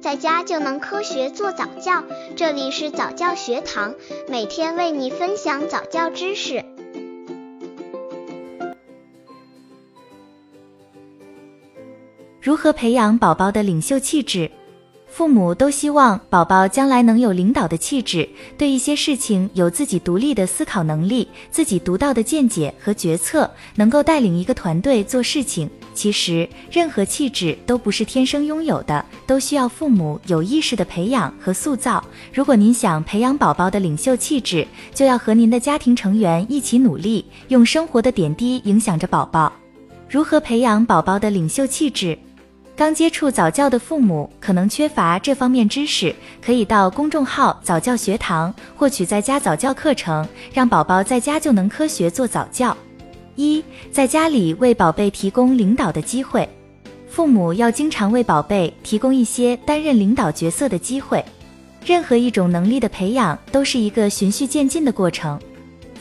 在家就能科学做早教。这里是早教学堂，每天为你分享早教知识。如何培养宝宝的领袖气质？父母都希望宝宝将来能有领导的气质，对一些事情有自己独立的思考能力，自己独到的见解和决策，能够带领一个团队做事情。其实，任何气质都不是天生拥有的，都需要父母有意识的培养和塑造。如果您想培养宝宝的领袖气质，就要和您的家庭成员一起努力，用生活的点滴影响着宝宝。如何培养宝宝的领袖气质？刚接触早教的父母可能缺乏这方面知识，可以到公众号早教学堂获取在家早教课程，让宝宝在家就能科学做早教。一，在家里为宝贝提供领导的机会，父母要经常为宝贝提供一些担任领导角色的机会。任何一种能力的培养都是一个循序渐进的过程。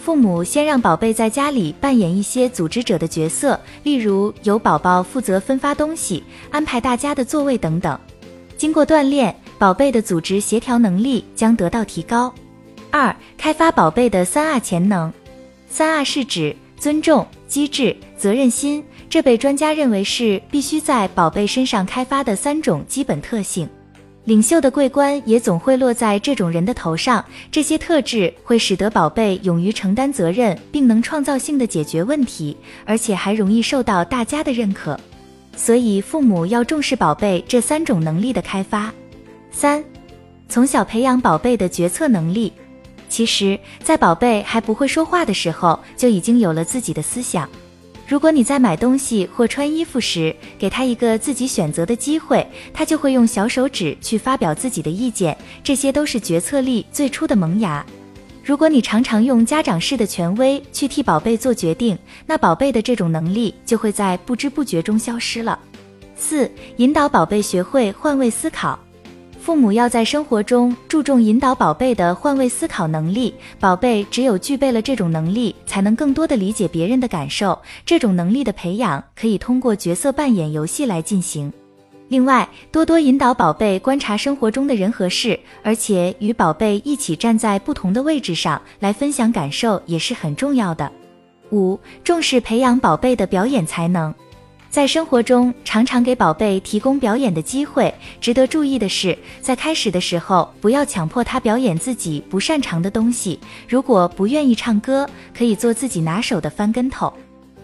父母先让宝贝在家里扮演一些组织者的角色，例如由宝宝负责分发东西、安排大家的座位等等。经过锻炼，宝贝的组织协调能力将得到提高。二、开发宝贝的三 R 潜能。三 R 是指尊重、机智、责任心，这被专家认为是必须在宝贝身上开发的三种基本特性。领袖的桂冠也总会落在这种人的头上，这些特质会使得宝贝勇于承担责任，并能创造性的解决问题，而且还容易受到大家的认可。所以，父母要重视宝贝这三种能力的开发。三，从小培养宝贝的决策能力。其实，在宝贝还不会说话的时候，就已经有了自己的思想。如果你在买东西或穿衣服时，给他一个自己选择的机会，他就会用小手指去发表自己的意见，这些都是决策力最初的萌芽。如果你常常用家长式的权威去替宝贝做决定，那宝贝的这种能力就会在不知不觉中消失了。四、引导宝贝学会换位思考。父母要在生活中注重引导宝贝的换位思考能力，宝贝只有具备了这种能力，才能更多的理解别人的感受。这种能力的培养可以通过角色扮演游戏来进行。另外，多多引导宝贝观察生活中的人和事，而且与宝贝一起站在不同的位置上来分享感受也是很重要的。五、重视培养宝贝的表演才能。在生活中，常常给宝贝提供表演的机会。值得注意的是，在开始的时候，不要强迫他表演自己不擅长的东西。如果不愿意唱歌，可以做自己拿手的翻跟头。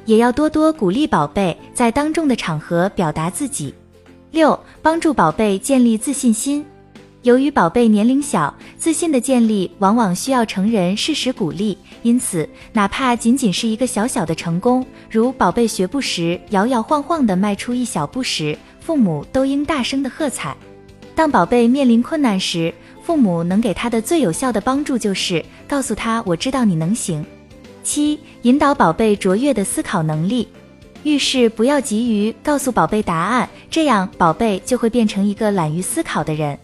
也要多多鼓励宝贝在当众的场合表达自己。六，帮助宝贝建立自信心。由于宝贝年龄小，自信的建立往往需要成人适时鼓励，因此，哪怕仅仅是一个小小的成功，如宝贝学步时摇摇晃晃地迈出一小步时，父母都应大声的喝彩。当宝贝面临困难时，父母能给他的最有效的帮助就是告诉他：“我知道你能行。”七、引导宝贝卓越的思考能力。遇事不要急于告诉宝贝答案，这样宝贝就会变成一个懒于思考的人。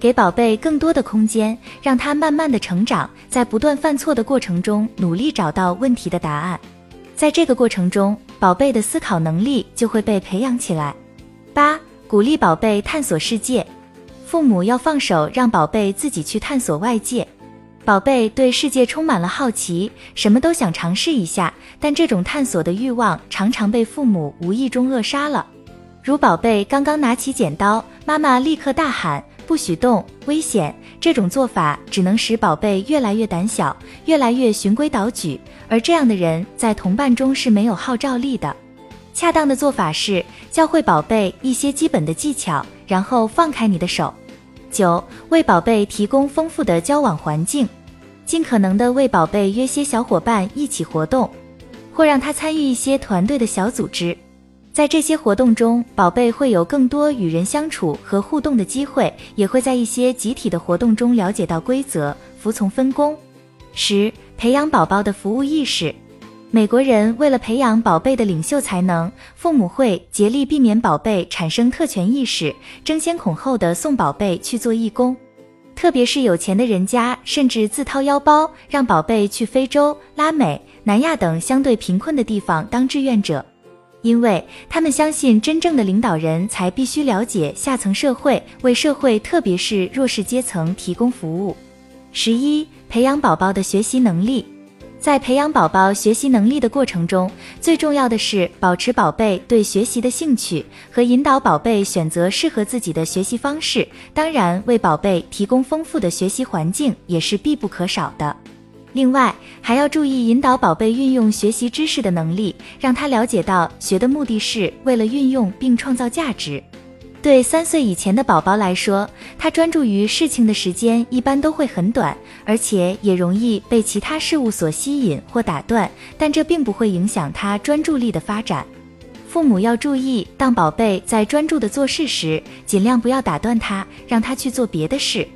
给宝贝更多的空间，让他慢慢的成长，在不断犯错的过程中，努力找到问题的答案。在这个过程中，宝贝的思考能力就会被培养起来。八、鼓励宝贝探索世界，父母要放手让宝贝自己去探索外界。宝贝对世界充满了好奇，什么都想尝试一下，但这种探索的欲望常常被父母无意中扼杀了。如宝贝刚刚拿起剪刀，妈妈立刻大喊。不许动，危险！这种做法只能使宝贝越来越胆小，越来越循规蹈矩，而这样的人在同伴中是没有号召力的。恰当的做法是教会宝贝一些基本的技巧，然后放开你的手。九，为宝贝提供丰富的交往环境，尽可能的为宝贝约些小伙伴一起活动，或让他参与一些团队的小组织。在这些活动中，宝贝会有更多与人相处和互动的机会，也会在一些集体的活动中了解到规则，服从分工。十、培养宝宝的服务意识。美国人为了培养宝贝的领袖才能，父母会竭力避免宝贝产生特权意识，争先恐后的送宝贝去做义工。特别是有钱的人家，甚至自掏腰包让宝贝去非洲、拉美、南亚等相对贫困的地方当志愿者。因为他们相信真正的领导人才必须了解下层社会，为社会特别是弱势阶层提供服务。十一、培养宝宝的学习能力。在培养宝宝学习能力的过程中，最重要的是保持宝贝对学习的兴趣和引导宝贝选择适合自己的学习方式。当然，为宝贝提供丰富的学习环境也是必不可少的。另外，还要注意引导宝贝运用学习知识的能力，让他了解到学的目的是为了运用并创造价值。对三岁以前的宝宝来说，他专注于事情的时间一般都会很短，而且也容易被其他事物所吸引或打断，但这并不会影响他专注力的发展。父母要注意，当宝贝在专注的做事时，尽量不要打断他，让他去做别的事。